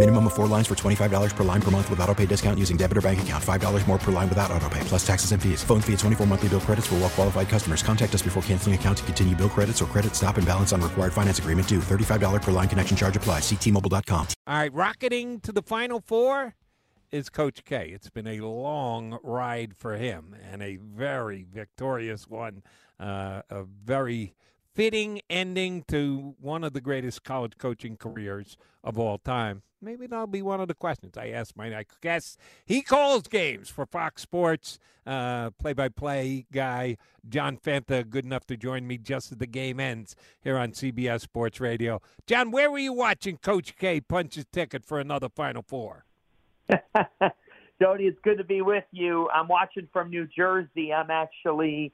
Minimum of four lines for $25 per line per month with auto pay discount using debit or bank account. $5 more per line without auto pay, plus taxes and fees. Phone fee at 24 monthly bill credits for well qualified customers. Contact us before canceling account to continue bill credits or credit stop and balance on required finance agreement due. $35 per line connection charge applies. Ctmobile.com. All right, rocketing to the Final Four is Coach K. It's been a long ride for him and a very victorious one. Uh, a very fitting ending to one of the greatest college coaching careers of all time. Maybe that'll be one of the questions I ask my guest. He calls games for Fox Sports, play by play guy, John Fanta, good enough to join me just as the game ends here on CBS Sports Radio. John, where were you watching Coach K punch his ticket for another Final Four? Jody, it's good to be with you. I'm watching from New Jersey. I'm actually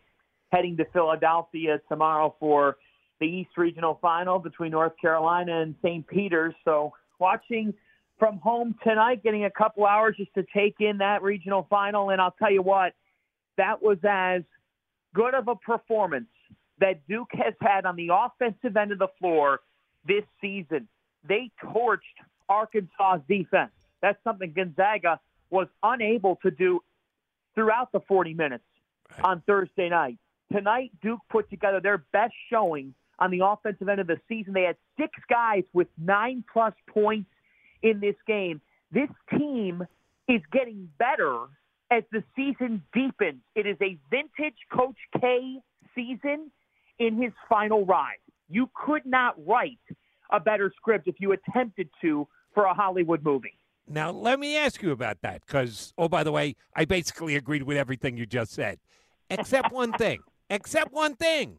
heading to Philadelphia tomorrow for the East Regional Final between North Carolina and St. Peter's. So watching from home tonight, getting a couple hours just to take in that regional final. And I'll tell you what, that was as good of a performance that Duke has had on the offensive end of the floor this season. They torched Arkansas's defense. That's something Gonzaga was unable to do throughout the 40 minutes on Thursday night. Tonight, Duke put together their best showing on the offensive end of the season. They had six guys with nine plus points in this game. This team is getting better as the season deepens. It is a vintage Coach K season in his final ride. You could not write a better script if you attempted to for a Hollywood movie. Now, let me ask you about that because, oh, by the way, I basically agreed with everything you just said, except one thing. Except one thing.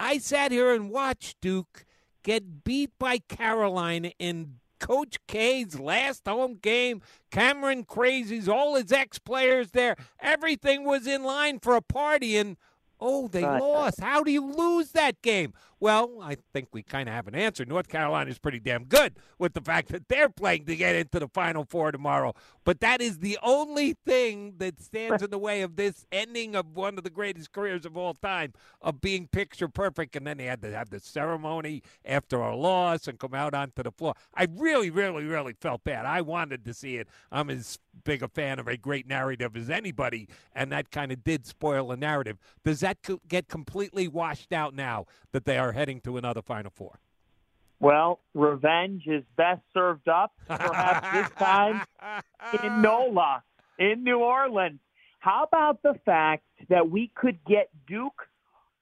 I sat here and watched Duke get beat by Carolina in Coach K's last home game. Cameron Crazies, all his ex players there. Everything was in line for a party, and oh, they lost. How do you lose that game? Well, I think we kind of have an answer. North Carolina is pretty damn good with the fact that they're playing to get into the Final Four tomorrow. But that is the only thing that stands in the way of this ending of one of the greatest careers of all time of being picture perfect. And then they had to have the ceremony after a loss and come out onto the floor. I really, really, really felt bad. I wanted to see it. I'm as big a fan of a great narrative as anybody, and that kind of did spoil the narrative. Does that co- get completely washed out now that they are heading to another Final Four? Well, revenge is best served up, perhaps this time in NOLA, in New Orleans. How about the fact that we could get Duke,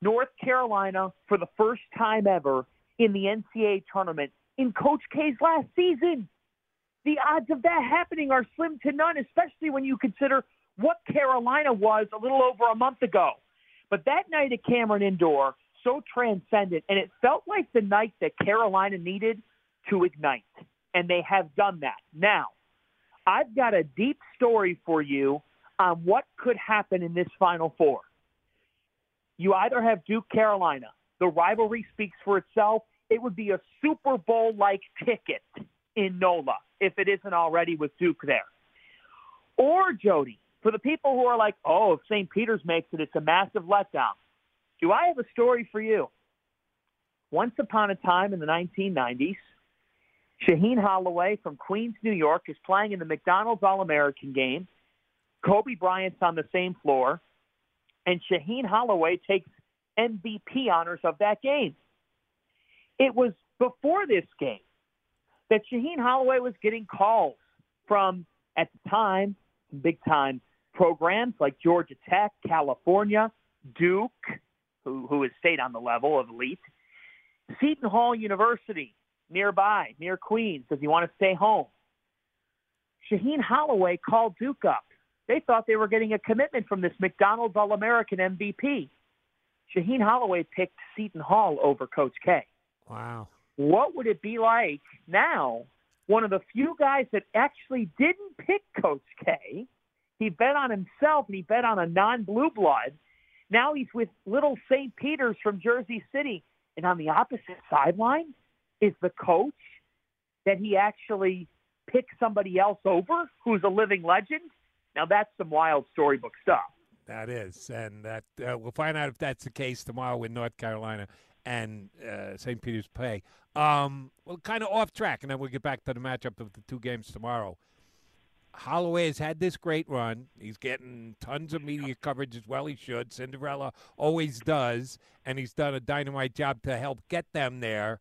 North Carolina, for the first time ever in the NCAA tournament in Coach K's last season? The odds of that happening are slim to none, especially when you consider what Carolina was a little over a month ago. But that night at Cameron Indoor, so transcendent, and it felt like the night that Carolina needed to ignite, and they have done that. Now, I've got a deep story for you on what could happen in this Final Four. You either have Duke Carolina, the rivalry speaks for itself. It would be a Super Bowl like ticket in NOLA if it isn't already with Duke there. Or, Jody, for the people who are like, oh, if St. Peter's makes it, it's a massive letdown. Do I have a story for you? Once upon a time in the 1990s, Shaheen Holloway from Queens, New York is playing in the McDonald's All-American game. Kobe Bryant's on the same floor, and Shaheen Holloway takes MVP honors of that game. It was before this game that Shaheen Holloway was getting calls from, at the time, big time programs like Georgia Tech, California, Duke, who, who has stayed on the level of elite, Seton Hall University nearby, near Queens. Does he want to stay home? Shaheen Holloway called Duke up. They thought they were getting a commitment from this McDonald's All American MVP. Shaheen Holloway picked Seton Hall over Coach K. Wow. What would it be like now? One of the few guys that actually didn't pick Coach K. He bet on himself and he bet on a non blue blood. Now he's with little St. Peter's from Jersey City. And on the opposite sideline is the coach that he actually picked somebody else over who's a living legend. Now that's some wild storybook stuff. That is, and that uh, we'll find out if that's the case tomorrow in North Carolina and uh, St. Peter's play. Um, well, kind of off track, and then we'll get back to the matchup of the two games tomorrow. Holloway has had this great run. He's getting tons of media coverage as well. He should. Cinderella always does, and he's done a dynamite job to help get them there.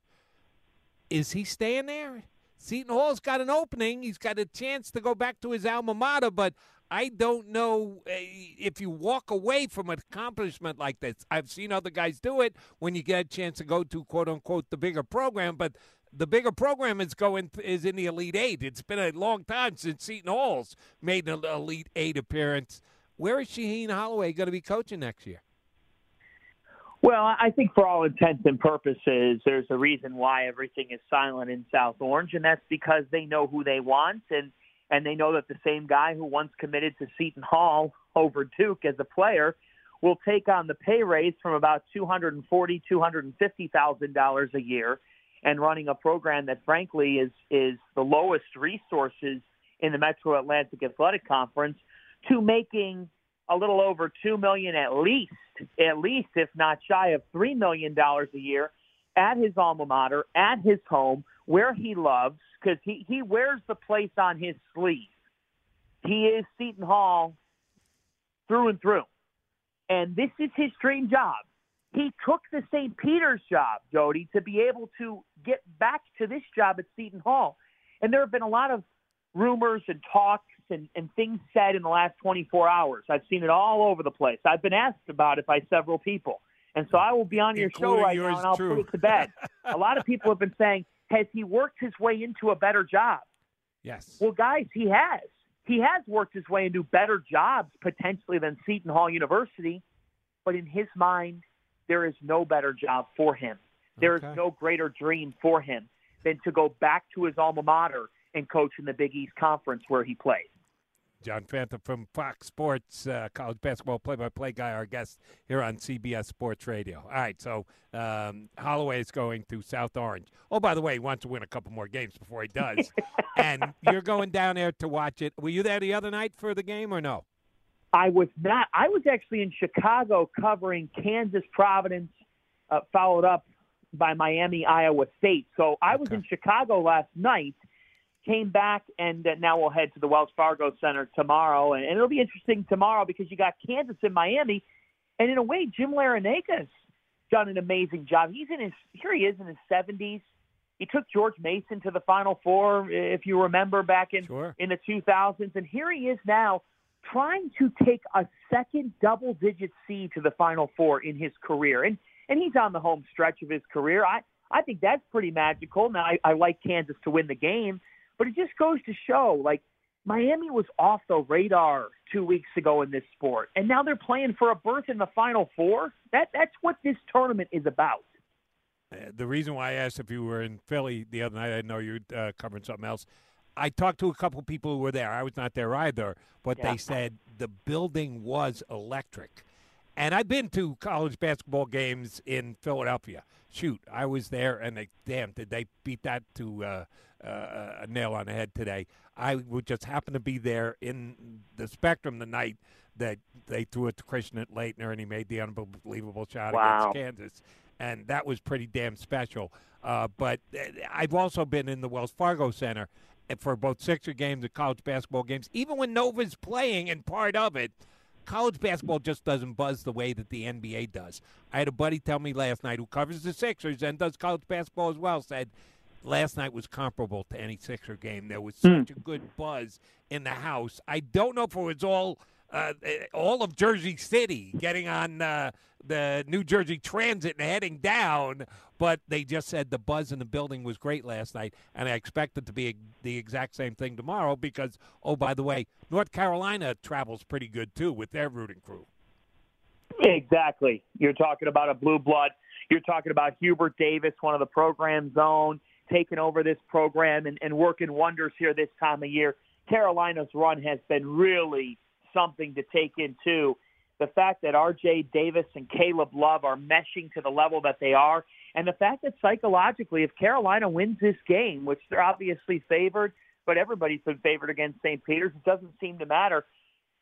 Is he staying there? Seton Hall's got an opening. He's got a chance to go back to his alma mater, but I don't know uh, if you walk away from an accomplishment like this. I've seen other guys do it when you get a chance to go to quote unquote the bigger program, but the bigger program is going is in the Elite Eight. It's been a long time since Seton Hall's made an Elite Eight appearance. Where is Shaheen Holloway going to be coaching next year? Well, I think for all intents and purposes, there's a reason why everything is silent in South Orange, and that's because they know who they want and and they know that the same guy who once committed to Seton Hall over Duke as a player will take on the pay raise from about two hundred and forty, two hundred and fifty thousand dollars a year, and running a program that frankly is is the lowest resources in the Metro Atlantic Athletic Conference, to making a little over two million at least, at least if not shy of three million dollars a year at his alma mater, at his home, where he loves, because he, he wears the place on his sleeve. He is Seton Hall through and through. And this is his dream job. He took the St. Peter's job, Jody, to be able to get back to this job at Seton Hall. And there have been a lot of rumors and talks and, and things said in the last 24 hours. I've seen it all over the place. I've been asked about it by several people. And so I will be on your Including show right now and I'll true. put it to bed. a lot of people have been saying, has he worked his way into a better job? Yes. Well, guys, he has. He has worked his way into better jobs potentially than Seton Hall University, but in his mind, there is no better job for him. There is Okay. no greater dream for him than to go back to his alma mater and coach in the Big East Conference where he played. John Fanta from Fox Sports, uh, college basketball play-by-play guy, our guest here on CBS Sports Radio. All right, so um, Holloway is going to South Orange. Oh, by the way, he wants to win a couple more games before he does. and you're going down there to watch it. Were you there the other night for the game or no? I was not. I was actually in Chicago covering Kansas Providence, uh, followed up by Miami Iowa State. So I was Okay. in Chicago last night, came back, and uh, now we'll head to the Wells Fargo Center tomorrow. And, and it'll be interesting tomorrow because you got Kansas and Miami, and in a way, Jim Larrañaga's done an amazing job. He's in his here. He is in his seventies. He took George Mason to the Final Four, if you remember, back in Sure. in the 2000s, and here he is now trying to take a second double-digit seed to the Final Four in his career, and and he's on the home stretch of his career. I I think that's pretty magical. Now I, I like Kansas to win the game, but it just goes to show like Miami was off the radar two weeks ago in this sport, and now they're playing for a berth in the Final Four. That that's what this tournament is about. Uh, the reason why I asked if you were in Philly the other night, I know you were uh, covering something else. I talked to a couple people who were there. I was not there either, but Yeah. they said the building was electric. And I've been to college basketball games in Philadelphia. Shoot, I was there, and they, damn, did they beat that to uh, uh, a nail on the head today? I would just happen to be there in the Spectrum the night that they threw it to Christian at Laettner, and he made the unbelievable shot Wow. against Kansas and that was pretty damn special. Uh, but uh, I've also been in the Wells Fargo Center for both Sixer games and college basketball games. Even when Nova's playing and part of it, college basketball just doesn't buzz the way that the NBA does. I had a buddy tell me last night who covers the Sixers and does college basketball as well said. last night was comparable to any Sixer game. There was Hmm. such a good buzz in the house. I don't know if it was all uh, all of Jersey City getting on uh, the New Jersey Transit and heading down, but they just said the buzz in the building was great last night, and I expect it to be the exact same thing tomorrow because, oh, by the way, North Carolina travels pretty good too with their rooting crew. Exactly. You're talking about a blue blood. You're talking about Hubert Davis, one of the program's own, taking over this program and, and working wonders here this time of year. Carolina's run has been really something to take into. The fact that R.J. Davis and Caleb Love are meshing to the level that they are, and the fact that psychologically, if Carolina wins this game, which they're obviously favored, but everybody's been favored against St. Peter's, it doesn't seem to matter.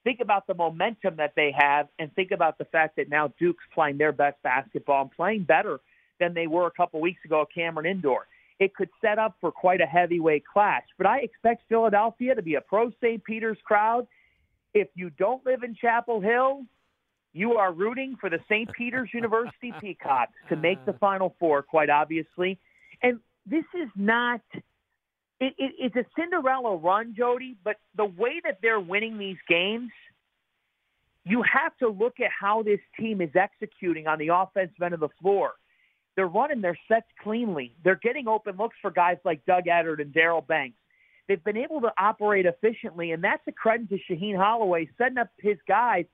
Think about the momentum that they have, and think about the fact that now Duke's playing their best basketball and playing better than they were a couple weeks ago at Cameron Indoor. It could set up for quite a heavyweight clash, but I expect Philadelphia to be a pro St. Peter's crowd. If you don't live in Chapel Hill, you are rooting for the St. Peter's University Peacocks to make the Final Four, quite obviously. And this is not. It, it, it's a Cinderella run, Jody, but the way that they're winning these games, you have to look at how this team is executing on the offensive end of the floor. They're running their sets cleanly. They're getting open looks for guys like Doug Edert and Daryl Banks. They've been able to operate efficiently, and that's a credit to Shaheen Holloway setting up his guys.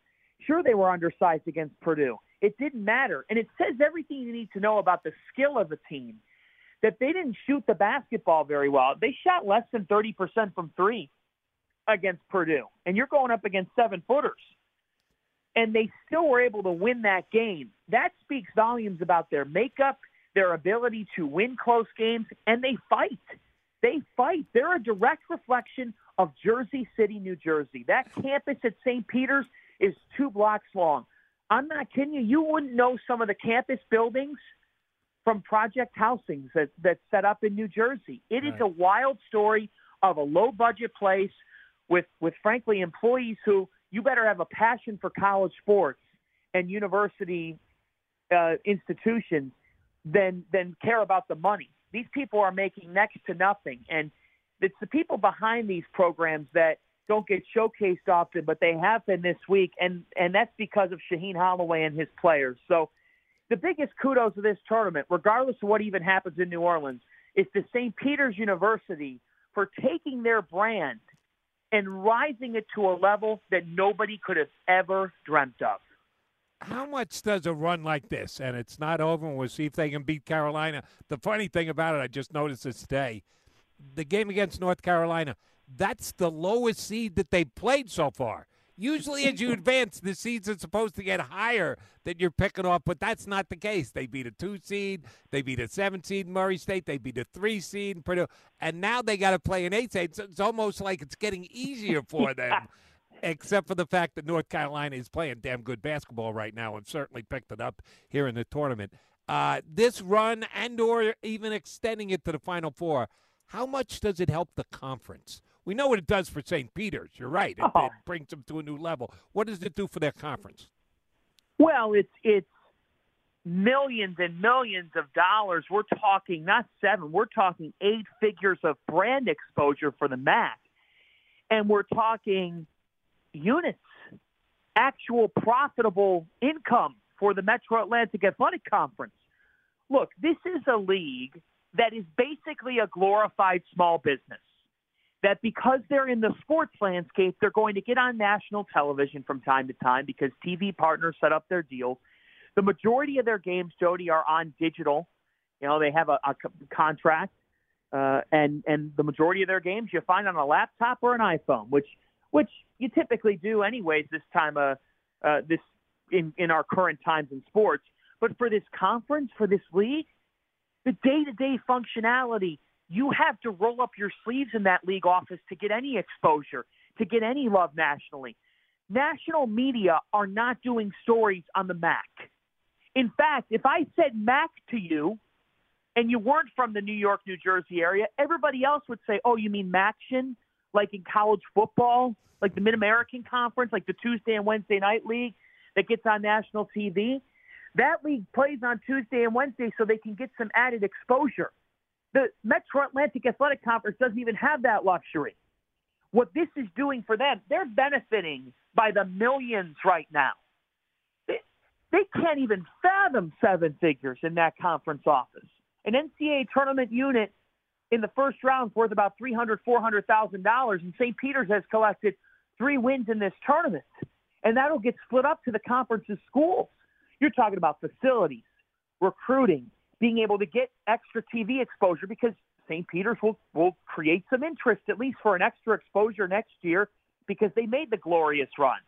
Sure, they were undersized against Purdue. It didn't matter. And it says everything you need to know about the skill of the team that they didn't shoot the basketball very well. They shot less than 30% from three against Purdue. And you're going up against seven footers. And they still were able to win that game. That speaks volumes about their makeup, their ability to win close games, and they fight. They fight. They're a direct reflection of Jersey City, New Jersey. That campus at St. Peter's is two blocks long. I'm not kidding you. You wouldn't know some of the campus buildings from Project Housings that, that's set up in New Jersey. It is Right. a wild story of a low budget place with, with frankly employees who you better have a passion for college sports and university uh, institutions than than care about the money. These people are making next to nothing, and it's the people behind these programs that don't get showcased often, but they have been this week, and and that's because of Shaheen Holloway and his players. So the biggest kudos of this tournament, regardless of what even happens in New Orleans, is to St. Peter's University for taking their brand and rising it to a level that nobody could have ever dreamt of. How much does a run like this, and it's not over, and we'll see if they can beat Carolina. The funny thing about it, I just noticed this today, the game against North Carolina, that's the lowest seed that they've played so far. Usually, as you advance, the seeds are supposed to get higher that you're picking off, but that's not the case. They beat a two seed, they beat a seven seed in Murray State, they beat a three seed in Purdue, and now they got to play an eight seed. So it's almost like it's getting easier for them, except for the fact that North Carolina is playing damn good basketball right now and certainly picked it up here in the tournament. Uh, this run and or even extending it to the Final Four, how much does it help the conference? We know what it does for St. Peter's. You're right. It, Oh. it brings them to a new level. What does it do for their conference? Well, it's it's millions and millions of dollars. We're talking not seven, we're talking eight figures of brand exposure for the MAAC. And we're talking units, actual profitable income for the Metro Atlantic Athletic Conference. Look, this is a league that is basically a glorified small business. That because they're in the sports landscape, they're going to get on national television from time to time because TV partners set up their deals. The majority of their games, Jody, are on digital. You know, they have a, a contract, uh, and and the majority of their games you find on a laptop or an iPhone, which which you typically do anyways. This time, uh, uh, this in in our current times in sports. But for this conference, for this league, the day-to-day functionality, you have to roll up your sleeves in that league office to get any exposure, to get any love nationally. National media are not doing stories on the MAAC. In fact, if I said MAAC to you and you weren't from the New York, New Jersey area, everybody else would say, oh, you mean MACtion? Like in college football, like the Mid-American Conference, like the Tuesday and Wednesday night league that gets on national TV? That league plays on Tuesday and Wednesday so they can get some added exposure. The Metro Atlantic Athletic Conference doesn't even have that luxury. What this is doing for them, they're benefiting by the millions right now. They, they can't even fathom seven figures in that conference office. An NCAA tournament unit in the first round worth about three hundred, four hundred thousand dollars, and St. Peter's has collected three wins in this tournament, and that'll get split up to the conference's schools. You're talking about facilities, recruiting, being able to get extra TV exposure because St. Peter's will, will create some interest, at least for an extra exposure next year, because they made the glorious run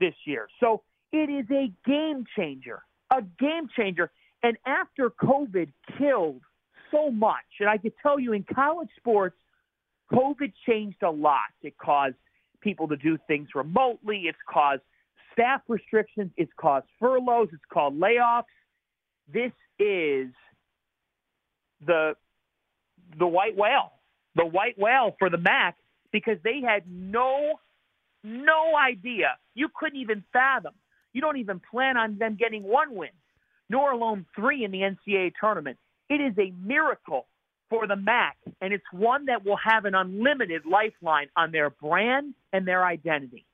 this year. So it is a game changer, a game changer. And after COVID killed so much, and I can tell you in college sports, COVID changed a lot. It caused people to do things remotely. It's caused staff restrictions. It's caused furloughs. It's called layoffs. This is the the white whale, the white whale for the MAAC because they had no no idea. You couldn't even fathom. You don't even plan on them getting one win, nor alone three in the NCAA tournament. It is a miracle for the MAAC, and it's one that will have an unlimited lifeline on their brand and their identity.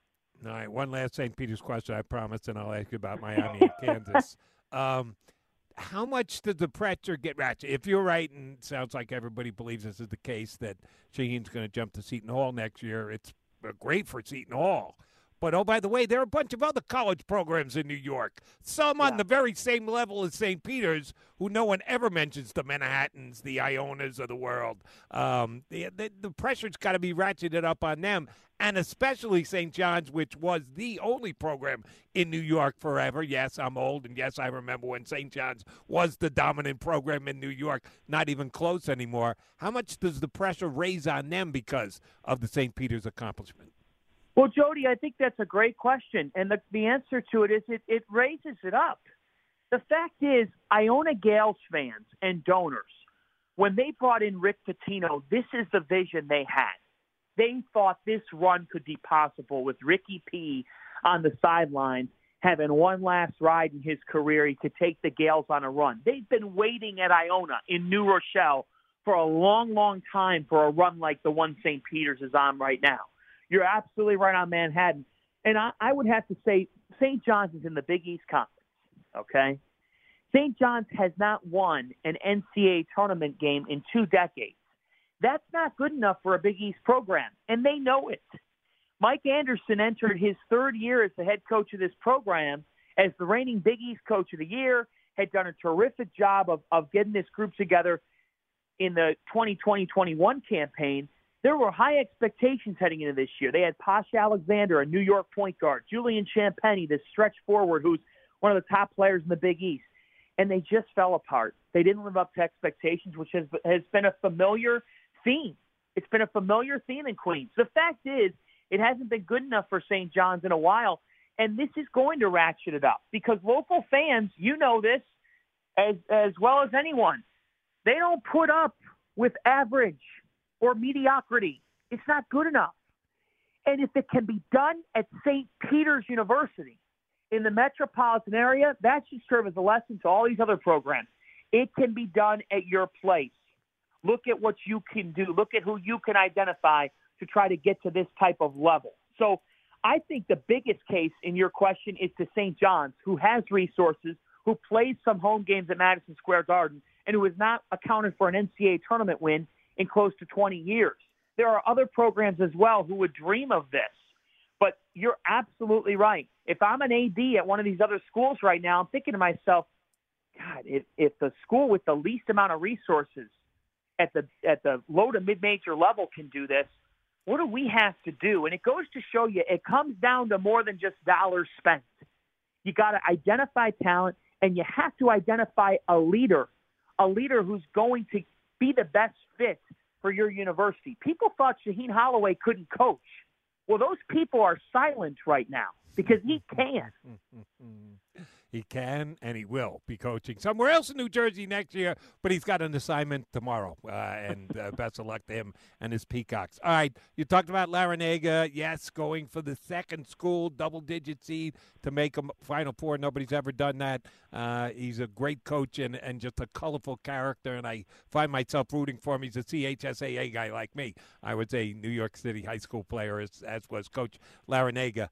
All right, one last St. Peter's question, I promise, and I'll ask you about Miami and Kansas. Um, how much does the pressure get ratchet? If you're right, and sounds like everybody believes this is the case, that Shaheen's going to jump to Seton Hall next year, it's great for Seton Hall. But oh, by the way, there are a bunch of other college programs in New York, some on the very same level as St. Peter's, who no one ever mentions the Manhattans, the Ionas of the world. Um, the, the, the pressure's got to be ratcheted up on them, and especially St. John's, which was the only program in New York forever. Yes, I'm old, and yes, I remember when St. John's was the dominant program in New York, not even close anymore. How much does the pressure raise on them because of the St. Peter's accomplishment? Well, Jody, I think that's a great question. And the, the answer to it is it, it raises it up. The fact is, Iona Gaels fans and donors, when they brought in Rick Pitino, this is the vision they had. They thought this run could be possible with Ricky P on the sidelines, having one last ride in his career. He could take the Gaels on a run. They've been waiting at Iona in New Rochelle for a long, long time for a run like the one St. Peter's is on right now. You're absolutely right on Manhattan. And I, I would have to say St. John's is in the Big East Conference, okay? St. John's has not won an NCAA tournament game in two decades. That's not good enough for a Big East program, and they know it. Mike Anderson entered his third year as the head coach of this program as the reigning Big East coach of the year, had done a terrific job of, of getting this group together in the 2020-21 campaign there were high expectations heading into this year. They had Posh Alexander, a New York point guard, Julian Champagnie, this stretch forward who's one of the top players in the Big East. And they just fell apart. They didn't live up to expectations, which has, has been a familiar theme. It's been a familiar theme in Queens. The fact is, it hasn't been good enough for St. John's in a while. And this is going to ratchet it up because local fans, you know this as, as well as anyone, they don't put up with average or mediocrity. It's not good enough. And if it can be done at St. Peter's University in the metropolitan area, that should serve as a lesson to all these other programs. It can be done at your place. Look at what you can do. Look at who you can identify to try to get to this type of level. So I think the biggest case in your question is to St. John's, who has resources, who plays some home games at Madison Square Garden, and who has not accounted for an NCAA tournament win in close to 20 years. There are other programs as well who would dream of this. But you're absolutely right. If I'm an AD at one of these other schools right now, I'm thinking to myself, God, if, if the school with the least amount of resources at the at the low to mid major level can do this, what do we have to do? And it goes to show you it comes down to more than just dollars spent. You got to identify talent and you have to identify a leader, a leader who's going to be the best fit for your university. People thought Shaheen Holloway couldn't coach. Well, those people are silent right now because he can. Mm-hmm. He can and he will be coaching somewhere else in New Jersey next year, but he's got an assignment tomorrow. Uh, and uh, best of luck to him and his Peacocks. All right, you talked about Larrañaga. Yes, going for the second school double digit seed to make a Final Four. Nobody's ever done that. Uh, he's a great coach and, and just a colorful character, and I find myself rooting for him. He's a CHSAA guy like me. I was a New York City high school player, as, as was Coach Larrañaga.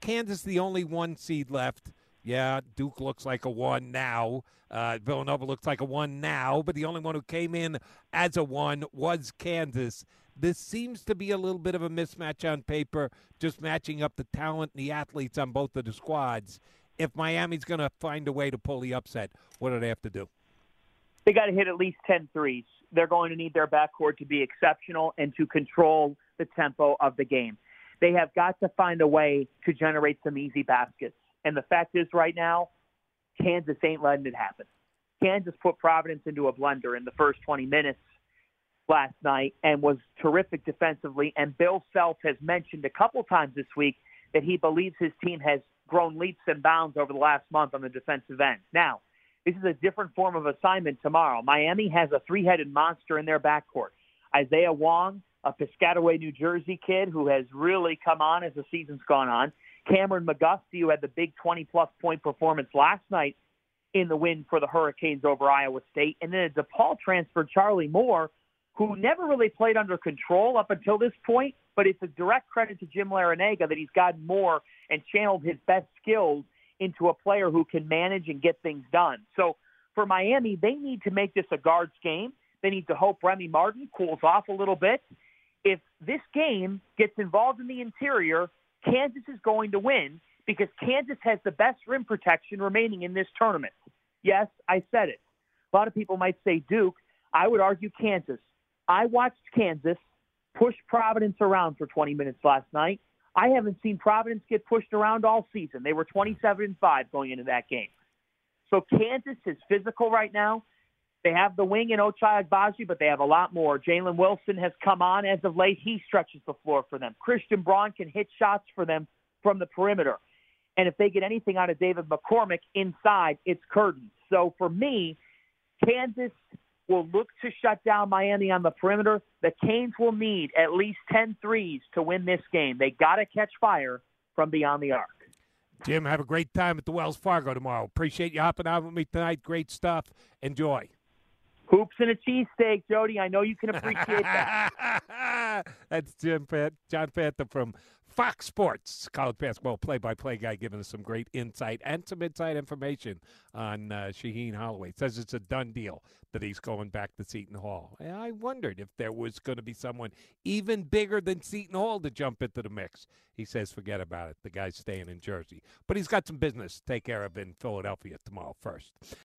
Kansas, the only one seed left. Yeah, Duke looks like a one now. Uh, Villanova looks like a one now, but the only one who came in as a one was Kansas. This seems to be a little bit of a mismatch on paper, just matching up the talent and the athletes on both of the squads. If Miami's going to find a way to pull the upset, what do they have to do? They got to hit at least 10 threes. They're going to need their backcourt to be exceptional and to control the tempo of the game. They have got to find a way to generate some easy baskets. And the fact is, right now, Kansas ain't letting it happen. Kansas put Providence into a blender in the first 20 minutes last night and was terrific defensively. And Bill Self has mentioned a couple times this week that he believes his team has grown leaps and bounds over the last month on the defensive end. Now, this is a different form of assignment tomorrow. Miami has a three headed monster in their backcourt. Isaiah Wong, a Piscataway, New Jersey kid who has really come on as the season's gone on. Kameron McGusty, who had the big 20 plus point performance last night in the win for the Hurricanes over Iowa State. And then a DePaul transfer, Charlie Moore, who never really played under control up until this point, but it's a direct credit to Jim Larrañaga that he's gotten more and channeled his best skills into a player who can manage and get things done. So for Miami, they need to make this a guards game. They need to hope Remy Martin cools off a little bit. If this game gets involved in the interior, Kansas is going to win because Kansas has the best rim protection remaining in this tournament. Yes, I said it. A lot of people might say Duke. I would argue Kansas. I watched Kansas push Providence around for 20 minutes last night. I haven't seen Providence get pushed around all season. They were 27 and 5 going into that game. So Kansas is physical right now. They have the wing in Ochai Agbaji, but they have a lot more. Jalen Wilson has come on as of late. He stretches the floor for them. Christian Braun can hit shots for them from the perimeter. And if they get anything out of David McCormick inside, it's curtains. So for me, Kansas will look to shut down Miami on the perimeter. The Canes will need at least 10 threes to win this game. They got to catch fire from beyond the arc. Jim, have a great time at the Wells Fargo tomorrow. Appreciate you hopping on with me tonight. Great stuff. Enjoy. Hoops and a cheesesteak, Jody. I know you can appreciate that. That's Jim Pat, John Fanta from Fox Sports, college basketball play-by-play guy, giving us some great insight and some inside information on uh, Shaheen Holloway. Says it's a done deal that he's going back to Seton Hall. And I wondered if there was going to be someone even bigger than Seton Hall to jump into the mix. He says, forget about it. The guy's staying in Jersey, but he's got some business to take care of in Philadelphia tomorrow first.